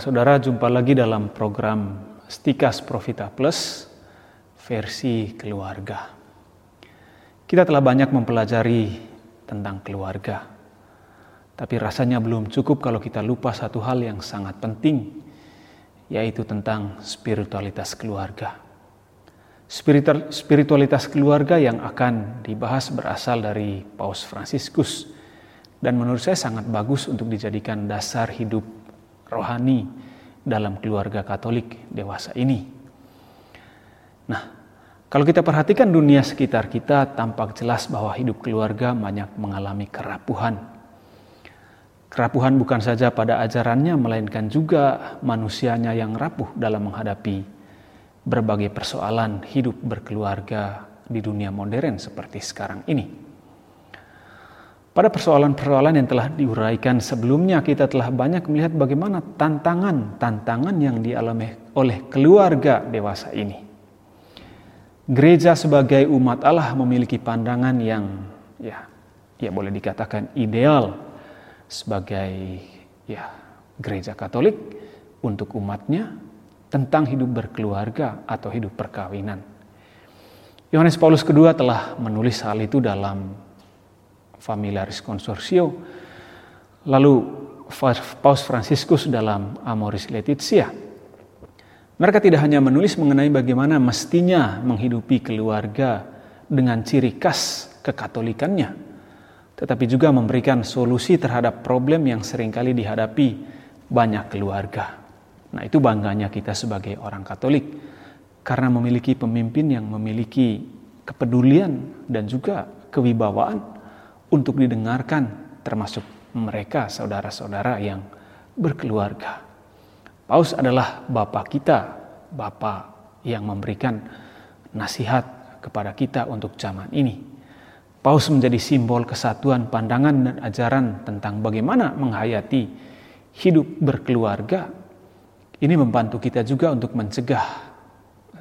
Saudara, jumpa lagi dalam program Stikas Profita Plus versi keluarga. Kita telah banyak mempelajari tentang keluarga, tapi rasanya belum cukup kalau kita lupa satu hal yang sangat penting, yaitu tentang spiritualitas keluarga. Spiritualitas keluarga yang akan dibahas berasal dari Paus Fransiskus, dan menurut saya sangat bagus untuk dijadikan dasar hidup rohani dalam keluarga Katolik dewasa ini. Nah, kalau kita perhatikan dunia sekitar kita, tampak jelas bahwa hidup keluarga banyak mengalami kerapuhan. Kerapuhan bukan saja pada ajarannya, melainkan juga manusianya yang rapuh dalam menghadapi berbagai persoalan hidup berkeluarga di dunia modern seperti sekarang ini. Pada persoalan-persoalan yang telah diuraikan sebelumnya, kita telah banyak melihat bagaimana tantangan-tantangan yang dialami oleh keluarga dewasa ini. Gereja sebagai umat Allah memiliki pandangan yang ya, ya boleh dikatakan ideal sebagai ya gereja Katolik untuk umatnya tentang hidup berkeluarga atau hidup perkawinan. Yohanes Paulus II telah menulis hal itu dalam Familiaris Consortio. Lalu Paus Franciscus dalam Amoris Laetitia. Mereka tidak hanya menulis mengenai bagaimana mestinya menghidupi keluarga dengan ciri khas kekatolikannya, tetapi juga memberikan solusi terhadap problem yang sering kali dihadapi banyak keluarga. Nah, itu bangganya kita sebagai orang Katolik karena memiliki pemimpin yang memiliki kepedulian dan juga kewibawaan untuk didengarkan termasuk mereka saudara-saudara yang berkeluarga. Paus adalah Bapak kita, Bapak yang memberikan nasihat kepada kita untuk zaman ini. Paus menjadi simbol kesatuan pandangan dan ajaran tentang bagaimana menghayati hidup berkeluarga. Ini membantu kita juga untuk mencegah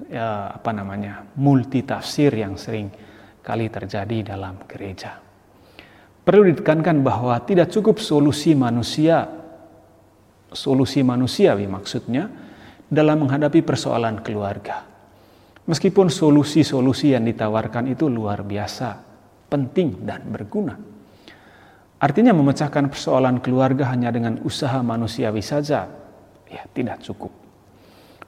ya, apa namanya multi tafsir yang sering kali terjadi dalam gereja. Perlu ditekankan bahwa tidak cukup solusi manusia, solusi manusiawi maksudnya, dalam menghadapi persoalan keluarga. Meskipun solusi-solusi yang ditawarkan itu luar biasa, penting dan berguna. Artinya memecahkan persoalan keluarga hanya dengan usaha manusiawi saja, ya tidak cukup.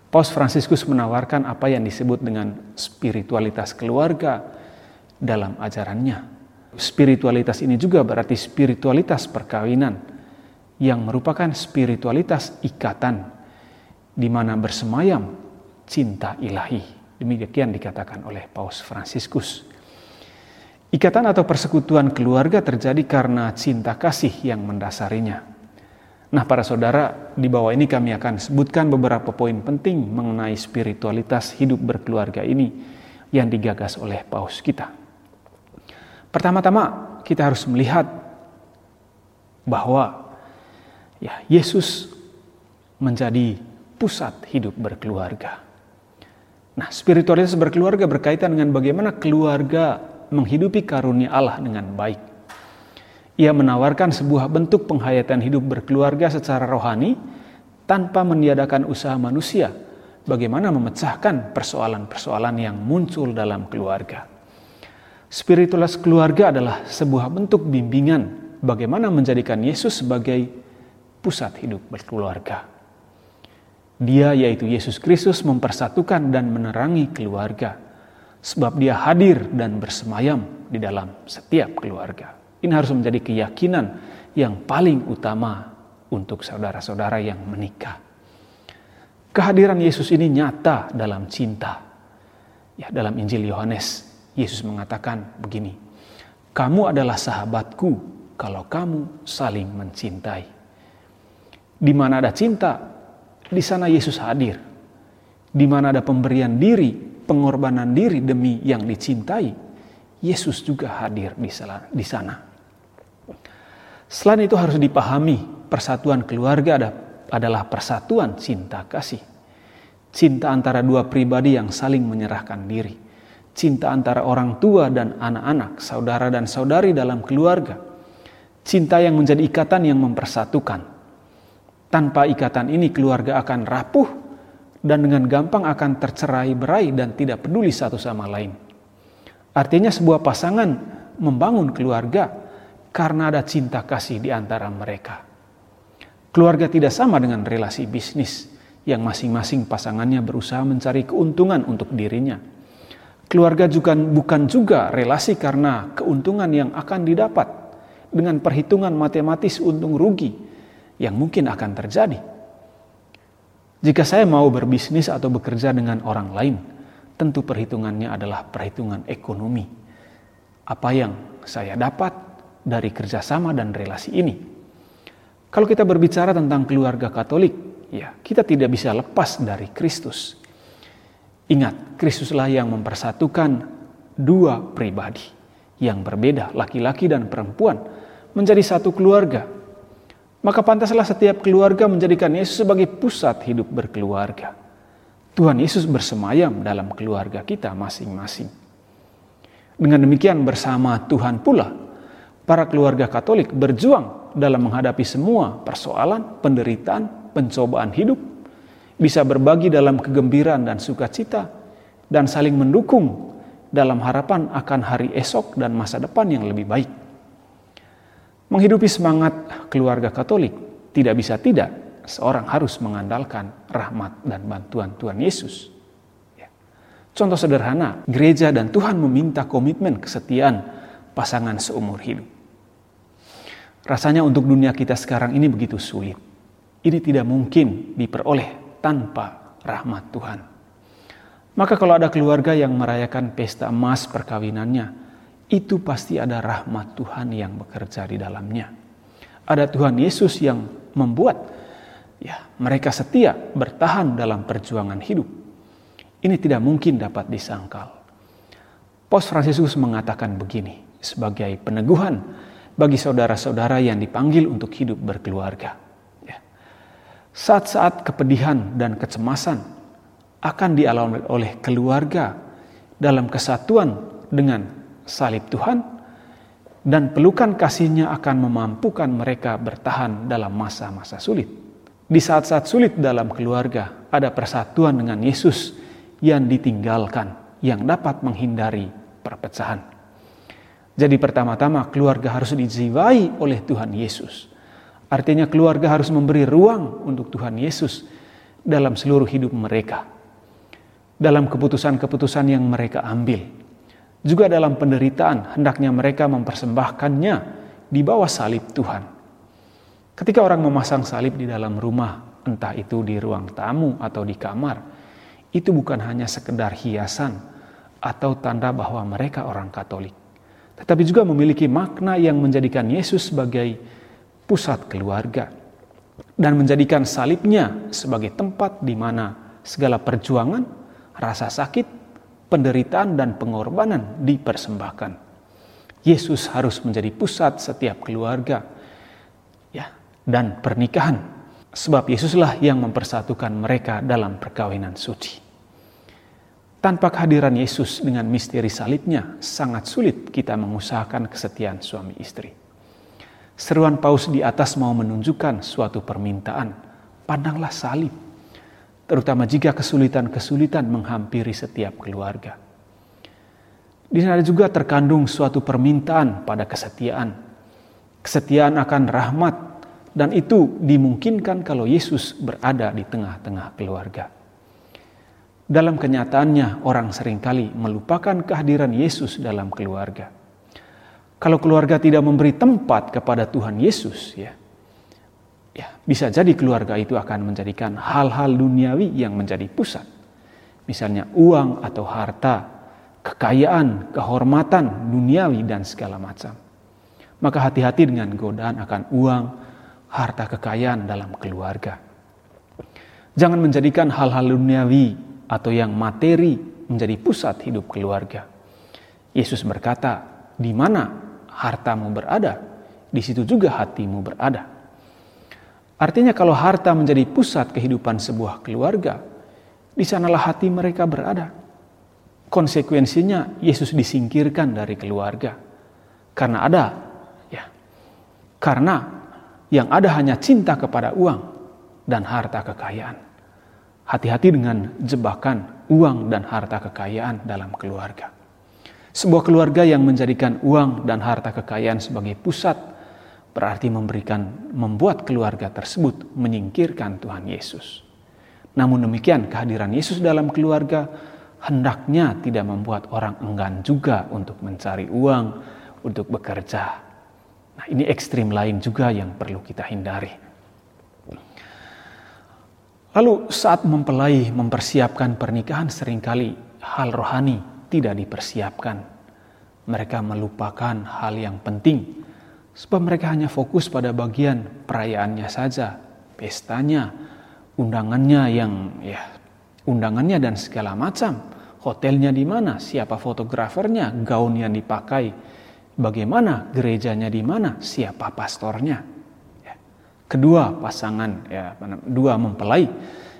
Paus Fransiskus menawarkan apa yang disebut dengan spiritualitas keluarga dalam ajarannya. Spiritualitas ini juga berarti spiritualitas perkawinan yang merupakan spiritualitas ikatan di mana bersemayam cinta ilahi. Demikian dikatakan oleh Paus Fransiskus. Ikatan atau persekutuan keluarga terjadi karena cinta kasih yang mendasarinya. Nah, para saudara, di bawah ini kami akan sebutkan beberapa poin penting mengenai spiritualitas hidup berkeluarga ini yang digagas oleh Paus kita. Pertama-tama kita harus melihat bahwa ya Yesus menjadi pusat hidup berkeluarga. Nah, spiritualitas berkeluarga berkaitan dengan bagaimana keluarga menghidupi karunia Allah dengan baik. Ia menawarkan sebuah bentuk penghayatan hidup berkeluarga secara rohani tanpa meniadakan usaha manusia bagaimana memecahkan persoalan-persoalan yang muncul dalam keluarga. Spiritualitas keluarga adalah sebuah bentuk bimbingan bagaimana menjadikan Yesus sebagai pusat hidup berkeluarga. Dia yaitu Yesus Kristus mempersatukan dan menerangi keluarga sebab dia hadir dan bersemayam di dalam setiap keluarga. Ini harus menjadi keyakinan yang paling utama untuk saudara-saudara yang menikah. Kehadiran Yesus ini nyata dalam cinta. Ya, dalam Injil Yohanes Yesus mengatakan begini, "Kamu adalah sahabatku kalau kamu saling mencintai." Di mana ada cinta, di sana Yesus hadir. Di mana ada pemberian diri, pengorbanan diri demi yang dicintai, Yesus juga hadir di sana. Selain itu harus dipahami, persatuan keluarga adalah persatuan cinta kasih. Cinta antara dua pribadi yang saling menyerahkan diri cinta antara orang tua dan anak-anak, saudara dan saudari dalam keluarga, cinta yang menjadi ikatan yang mempersatukan. Tanpa ikatan ini keluarga akan rapuh dan dengan gampang akan tercerai berai dan tidak peduli satu sama lain. Artinya sebuah pasangan membangun keluarga karena ada cinta kasih di antara mereka. Keluarga tidak sama dengan relasi bisnis yang masing-masing pasangannya berusaha mencari keuntungan untuk dirinya. Keluarga juga bukan juga relasi karena keuntungan yang akan didapat dengan perhitungan matematis untung rugi yang mungkin akan terjadi. Jika saya mau berbisnis atau bekerja dengan orang lain, tentu perhitungannya adalah perhitungan ekonomi. Apa yang saya dapat dari kerjasama dan relasi ini kalau kita berbicara tentang keluarga Katolik, ya kita tidak bisa lepas dari Kristus. Ingat, Kristuslah yang mempersatukan dua pribadi yang berbeda, laki-laki dan perempuan, menjadi satu keluarga. Maka pantaslah setiap keluarga menjadikan Yesus sebagai pusat hidup berkeluarga. Tuhan Yesus bersemayam dalam keluarga kita masing-masing. Dengan demikian bersama Tuhan pula, para keluarga Katolik berjuang dalam menghadapi semua persoalan, penderitaan, pencobaan hidup, bisa berbagi dalam kegembiraan dan sukacita, dan saling mendukung dalam harapan akan hari esok dan masa depan yang lebih baik. Menghidupi semangat keluarga Katolik tidak bisa tidak seorang harus mengandalkan rahmat dan bantuan Tuhan Yesus. Ya. Contoh sederhana, gereja dan Tuhan meminta komitmen kesetiaan pasangan seumur hidup. Rasanya untuk dunia kita sekarang ini begitu sulit. Ini tidak mungkin diperoleh tanpa rahmat Tuhan. Maka kalau ada keluarga yang merayakan pesta emas perkawinannya, itu pasti ada rahmat Tuhan yang bekerja di dalamnya. Ada Tuhan Yesus yang membuat ya mereka setia bertahan dalam perjuangan hidup. Ini tidak mungkin dapat disangkal. Pos Fransiskus mengatakan begini sebagai peneguhan bagi saudara-saudara yang dipanggil untuk hidup berkeluarga. Saat-saat kepedihan dan kecemasan akan dialami oleh keluarga dalam kesatuan dengan salib Tuhan dan pelukan kasihnya akan memampukan mereka bertahan dalam masa-masa sulit. Di saat-saat sulit dalam keluarga ada persatuan dengan Yesus yang ditinggalkan yang dapat menghindari perpecahan. Jadi pertama-tama keluarga harus dijiwai oleh Tuhan Yesus. Artinya keluarga harus memberi ruang untuk Tuhan Yesus dalam seluruh hidup mereka. Dalam keputusan-keputusan yang mereka ambil. Juga dalam penderitaan hendaknya mereka mempersembahkannya di bawah salib Tuhan. Ketika orang memasang salib di dalam rumah, entah itu di ruang tamu atau di kamar, itu bukan hanya sekedar hiasan atau tanda bahwa mereka orang Katolik tetapi juga memiliki makna yang menjadikan Yesus sebagai pusat keluarga dan menjadikan salibnya sebagai tempat di mana segala perjuangan, rasa sakit, penderitaan dan pengorbanan dipersembahkan. Yesus harus menjadi pusat setiap keluarga ya dan pernikahan sebab Yesuslah yang mempersatukan mereka dalam perkawinan suci. Tanpa kehadiran Yesus dengan misteri salibnya, sangat sulit kita mengusahakan kesetiaan suami istri. Seruan paus di atas mau menunjukkan suatu permintaan, pandanglah salib, terutama jika kesulitan-kesulitan menghampiri setiap keluarga. Di sana juga terkandung suatu permintaan pada kesetiaan. Kesetiaan akan rahmat dan itu dimungkinkan kalau Yesus berada di tengah-tengah keluarga. Dalam kenyataannya, orang sering kali melupakan kehadiran Yesus dalam keluarga. Kalau keluarga tidak memberi tempat kepada Tuhan Yesus, ya, ya bisa jadi keluarga itu akan menjadikan hal-hal duniawi yang menjadi pusat. Misalnya uang atau harta, kekayaan, kehormatan duniawi dan segala macam. Maka hati-hati dengan godaan akan uang, harta kekayaan dalam keluarga. Jangan menjadikan hal-hal duniawi atau yang materi menjadi pusat hidup keluarga. Yesus berkata, "Di mana hartamu berada, di situ juga hatimu berada." Artinya kalau harta menjadi pusat kehidupan sebuah keluarga, di sanalah hati mereka berada. Konsekuensinya Yesus disingkirkan dari keluarga. Karena ada ya. Karena yang ada hanya cinta kepada uang, dan harta kekayaan. Hati-hati dengan jebakan uang dan harta kekayaan dalam keluarga. Sebuah keluarga yang menjadikan uang dan harta kekayaan sebagai pusat berarti memberikan membuat keluarga tersebut menyingkirkan Tuhan Yesus. Namun demikian kehadiran Yesus dalam keluarga hendaknya tidak membuat orang enggan juga untuk mencari uang, untuk bekerja. Nah, ini ekstrim lain juga yang perlu kita hindari. Lalu saat mempelai mempersiapkan pernikahan sering kali hal rohani tidak dipersiapkan. Mereka melupakan hal yang penting sebab mereka hanya fokus pada bagian perayaannya saja, pestanya, undangannya yang ya undangannya dan segala macam. Hotelnya di mana, siapa fotografernya, gaun yang dipakai, bagaimana gerejanya di mana, siapa pastornya. Ya. Kedua pasangan, ya, dua mempelai,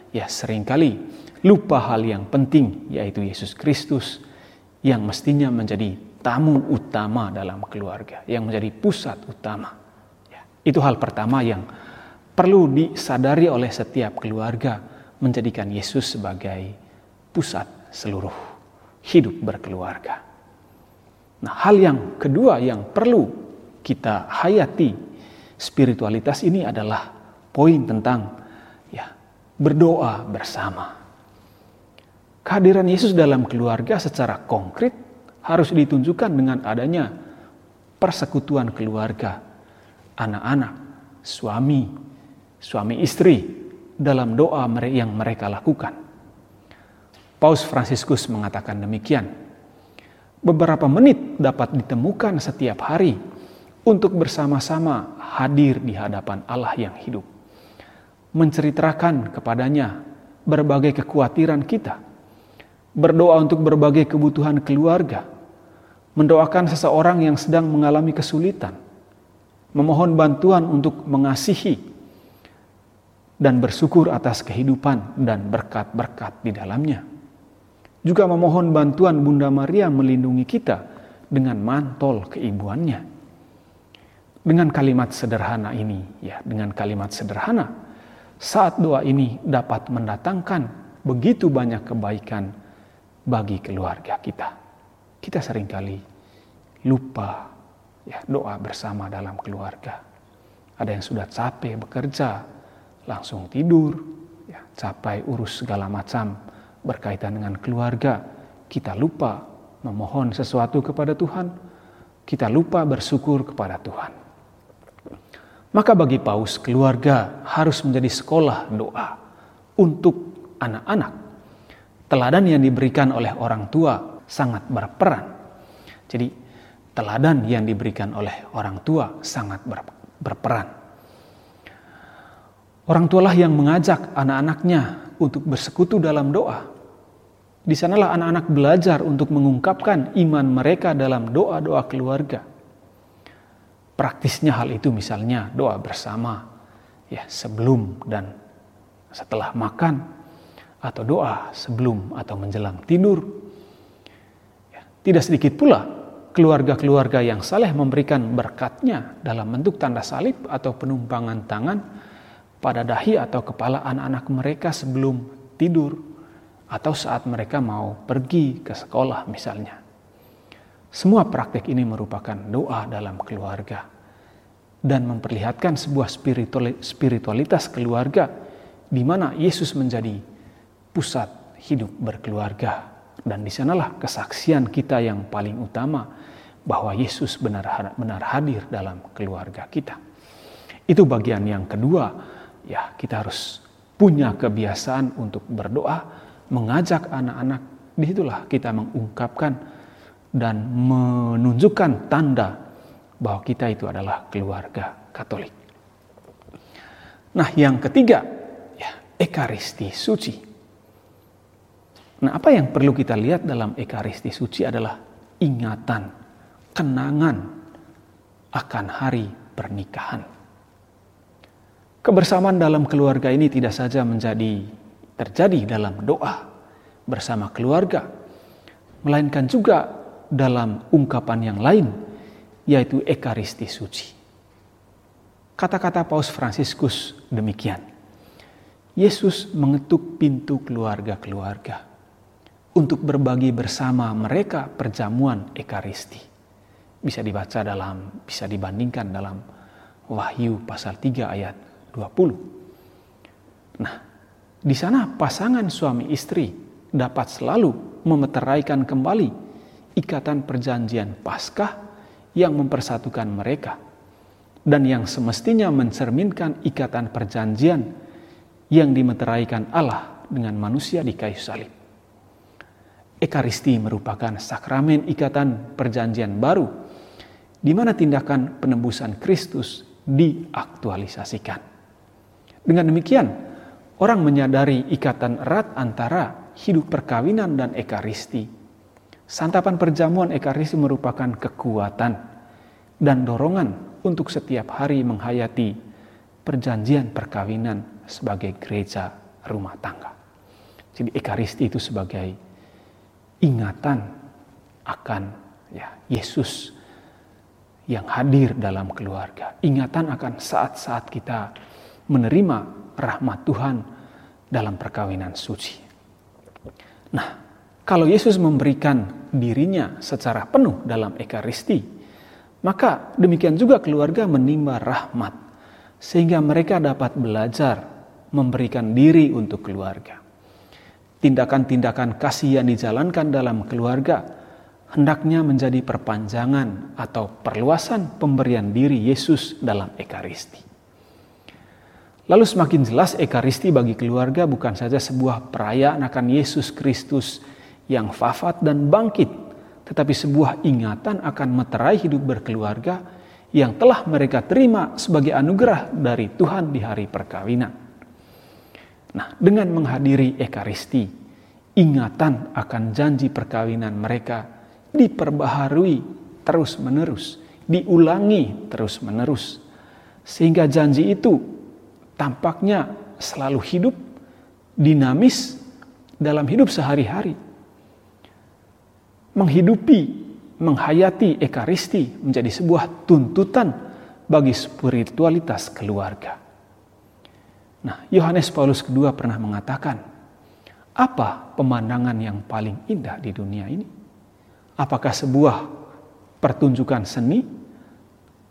ya sering kali lupa hal yang penting, yaitu Yesus Kristus yang mestinya menjadi tamu utama dalam keluarga, yang menjadi pusat utama. Ya. Itu hal pertama yang perlu disadari oleh setiap keluarga menjadikan Yesus sebagai pusat seluruh hidup berkeluarga. Nah, hal yang kedua yang perlu kita hayati spiritualitas ini adalah poin tentang ya berdoa bersama. Kehadiran Yesus dalam keluarga secara konkret harus ditunjukkan dengan adanya persekutuan keluarga, anak-anak, suami, suami istri dalam doa yang mereka lakukan. Paus Fransiskus mengatakan demikian. Beberapa menit dapat ditemukan setiap hari untuk bersama-sama hadir di hadapan Allah yang hidup. Menceritakan kepadanya berbagai kekhawatiran kita. Berdoa untuk berbagai kebutuhan keluarga. Mendoakan seseorang yang sedang mengalami kesulitan. Memohon bantuan untuk mengasihi dan bersyukur atas kehidupan dan berkat-berkat di dalamnya. Juga memohon bantuan Bunda Maria melindungi kita dengan mantol keibuannya. Dengan kalimat sederhana ini, ya, dengan kalimat sederhana, saat doa ini dapat mendatangkan begitu banyak kebaikan bagi keluarga kita. Kita sering kali lupa ya doa bersama dalam keluarga. Ada yang sudah capek bekerja, langsung tidur, ya, capai urus segala macam berkaitan dengan keluarga. Kita lupa memohon sesuatu kepada Tuhan, kita lupa bersyukur kepada Tuhan. Maka bagi Paus, keluarga harus menjadi sekolah doa untuk anak-anak. Teladan yang diberikan oleh orang tua sangat berperan. Jadi, teladan yang diberikan oleh orang tua sangat berperan. Orang tualah yang mengajak anak-anaknya untuk bersekutu dalam doa. Di sanalah anak-anak belajar untuk mengungkapkan iman mereka dalam doa-doa keluarga. Praktisnya hal itu misalnya doa bersama ya sebelum dan setelah makan atau doa sebelum atau menjelang tidur. Ya, tidak sedikit pula keluarga-keluarga yang saleh memberikan berkatnya dalam bentuk tanda salib atau penumpangan tangan pada dahi atau kepala anak-anak mereka sebelum tidur atau saat mereka mau pergi ke sekolah misalnya. Semua praktik ini merupakan doa dalam keluarga dan memperlihatkan sebuah spiritualitas keluarga di mana Yesus menjadi pusat hidup berkeluarga dan di sanalah kesaksian kita yang paling utama bahwa Yesus benar-benar hadir dalam keluarga kita. Itu bagian yang kedua ya kita harus punya kebiasaan untuk berdoa, mengajak anak-anak. Di situlah kita mengungkapkan dan menunjukkan tanda bahwa kita itu adalah keluarga Katolik. Nah, yang ketiga, ya, ekaristi suci. Nah, apa yang perlu kita lihat dalam ekaristi suci adalah ingatan, kenangan akan hari pernikahan. Kebersamaan dalam keluarga ini tidak saja menjadi terjadi dalam doa bersama keluarga, melainkan juga dalam ungkapan yang lain, yaitu Ekaristi Suci. Kata-kata Paus Fransiskus demikian, Yesus mengetuk pintu keluarga-keluarga untuk berbagi bersama mereka perjamuan Ekaristi. Bisa dibaca dalam, bisa dibandingkan dalam Wahyu pasal 3 ayat 20. Nah, di sana pasangan suami istri dapat selalu memeteraikan kembali ikatan perjanjian Paskah yang mempersatukan mereka dan yang semestinya mencerminkan ikatan perjanjian yang dimeteraikan Allah dengan manusia di kayu salib. Ekaristi merupakan sakramen ikatan perjanjian baru di mana tindakan penembusan Kristus diaktualisasikan. Dengan demikian, orang menyadari ikatan erat antara hidup perkawinan dan ekaristi. Santapan perjamuan ekaristi merupakan kekuatan dan dorongan untuk setiap hari menghayati perjanjian perkawinan sebagai gereja rumah tangga. Jadi ekaristi itu sebagai ingatan akan ya Yesus yang hadir dalam keluarga. Ingatan akan saat-saat kita menerima rahmat Tuhan dalam perkawinan suci. Nah, kalau Yesus memberikan dirinya secara penuh dalam Ekaristi, maka demikian juga keluarga menimba rahmat, sehingga mereka dapat belajar memberikan diri untuk keluarga. Tindakan-tindakan kasih yang dijalankan dalam keluarga hendaknya menjadi perpanjangan atau perluasan pemberian diri Yesus dalam Ekaristi. Lalu semakin jelas Ekaristi bagi keluarga bukan saja sebuah perayaan akan Yesus Kristus yang wafat dan bangkit, tetapi sebuah ingatan akan meterai hidup berkeluarga yang telah mereka terima sebagai anugerah dari Tuhan di hari perkawinan. Nah, dengan menghadiri Ekaristi, ingatan akan janji perkawinan mereka diperbaharui terus-menerus, diulangi terus-menerus. Sehingga janji itu tampaknya selalu hidup, dinamis dalam hidup sehari-hari. Menghidupi, menghayati ekaristi menjadi sebuah tuntutan bagi spiritualitas keluarga. Nah, Yohanes Paulus II pernah mengatakan, apa pemandangan yang paling indah di dunia ini? Apakah sebuah pertunjukan seni?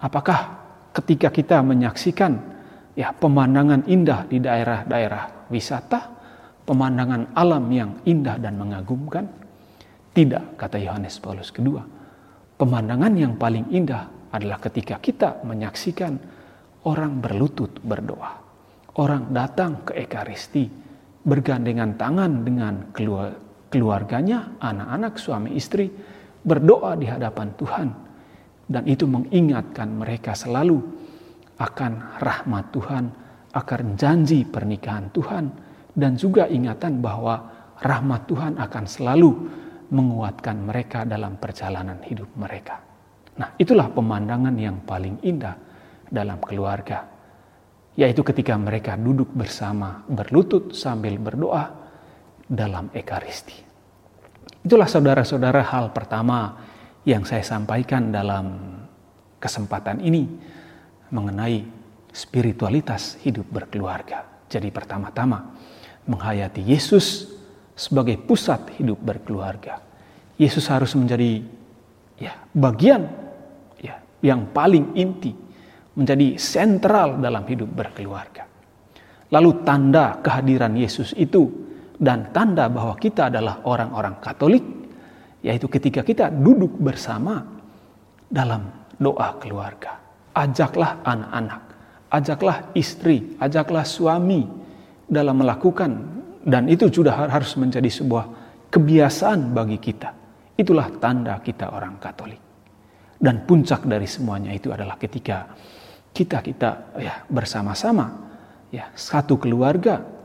Apakah ketika kita menyaksikan ya pemandangan indah di daerah-daerah wisata, pemandangan alam yang indah dan mengagumkan? Tidak, kata Yohanes Paulus II. Pemandangan yang paling indah adalah ketika kita menyaksikan orang berlutut berdoa. Orang datang ke Ekaristi, bergandengan tangan dengan keluarganya, anak-anak, suami istri, berdoa di hadapan Tuhan dan itu mengingatkan mereka selalu akan rahmat Tuhan, akan janji pernikahan Tuhan dan juga ingatan bahwa rahmat Tuhan akan selalu menguatkan mereka dalam perjalanan hidup mereka. Nah, itulah pemandangan yang paling indah dalam keluarga, yaitu ketika mereka duduk bersama, berlutut sambil berdoa dalam Ekaristi. Itulah saudara-saudara hal pertama yang saya sampaikan dalam kesempatan ini mengenai spiritualitas hidup berkeluarga. Jadi pertama-tama menghayati Yesus sebagai pusat hidup berkeluarga. Yesus harus menjadi ya bagian ya yang paling inti, menjadi sentral dalam hidup berkeluarga. Lalu tanda kehadiran Yesus itu dan tanda bahwa kita adalah orang-orang Katolik, yaitu ketika kita duduk bersama dalam doa keluarga. Ajaklah anak-anak, ajaklah istri, ajaklah suami dalam melakukan dan itu sudah harus menjadi sebuah kebiasaan bagi kita. Itulah tanda kita orang Katolik. Dan puncak dari semuanya itu adalah ketika kita kita ya bersama-sama ya satu keluarga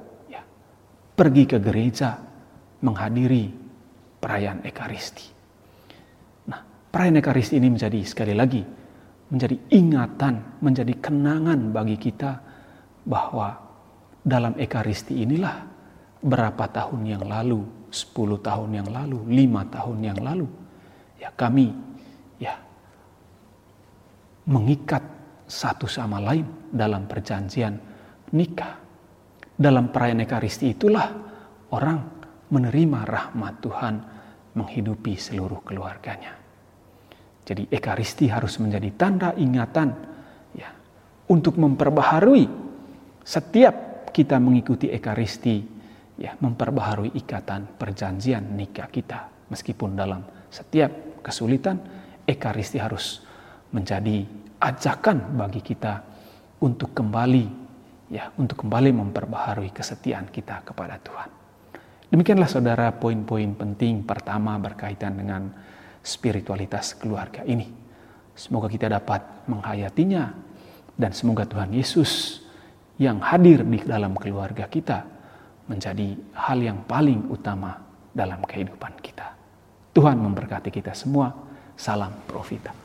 pergi ke gereja menghadiri perayaan Ekaristi. Nah, perayaan Ekaristi ini menjadi sekali lagi menjadi ingatan, menjadi kenangan bagi kita bahwa dalam Ekaristi inilah berapa tahun yang lalu, 10 tahun yang lalu, 5 tahun yang lalu, ya kami ya mengikat satu sama lain dalam perjanjian nikah dalam perayaan Ekaristi itulah orang menerima rahmat Tuhan menghidupi seluruh keluarganya. Jadi Ekaristi harus menjadi tanda ingatan ya untuk memperbaharui setiap kita mengikuti Ekaristi ya memperbaharui ikatan perjanjian nikah kita meskipun dalam setiap kesulitan Ekaristi harus menjadi ajakan bagi kita untuk kembali ya untuk kembali memperbaharui kesetiaan kita kepada Tuhan. Demikianlah saudara poin-poin penting pertama berkaitan dengan spiritualitas keluarga ini. Semoga kita dapat menghayatinya dan semoga Tuhan Yesus yang hadir di dalam keluarga kita menjadi hal yang paling utama dalam kehidupan kita. Tuhan memberkati kita semua. Salam Profita.